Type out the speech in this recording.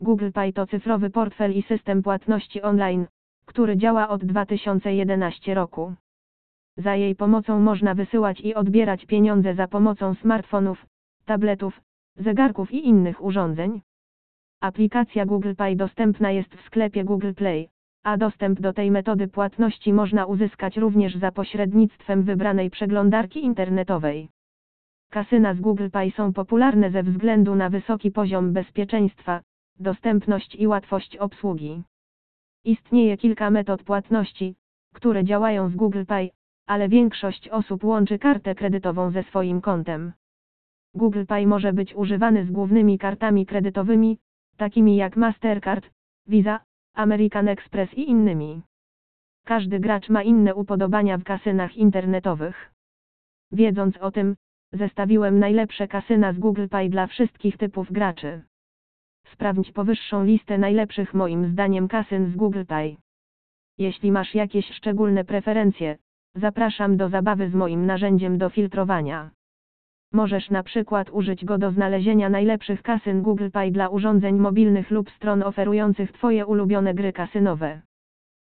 Google Pay to cyfrowy portfel i system płatności online, który działa od 2011 roku. Za jej pomocą można wysyłać i odbierać pieniądze za pomocą smartfonów, tabletów, zegarków i innych urządzeń. Aplikacja Google Pay dostępna jest w sklepie Google Play, a dostęp do tej metody płatności można uzyskać również za pośrednictwem wybranej przeglądarki internetowej. Kasyna z Google Pay są popularne ze względu na wysoki poziom bezpieczeństwa, dostępność i łatwość obsługi. Istnieje kilka metod płatności, które działają z Google Pay, ale większość osób łączy kartę kredytową ze swoim kontem. Google Pay może być używany z głównymi kartami kredytowymi, takimi jak Mastercard, Visa, American Express i innymi. Każdy gracz ma inne upodobania w kasynach internetowych. Wiedząc o tym, zestawiłem najlepsze kasyna z Google Pay dla wszystkich typów graczy. Sprawdź powyższą listę najlepszych moim zdaniem kasyn z Google Pay. Jeśli masz jakieś szczególne preferencje, zapraszam do zabawy z moim narzędziem do filtrowania. Możesz na przykład użyć go do znalezienia najlepszych kasyn Google Pay dla urządzeń mobilnych lub stron oferujących Twoje ulubione gry kasynowe.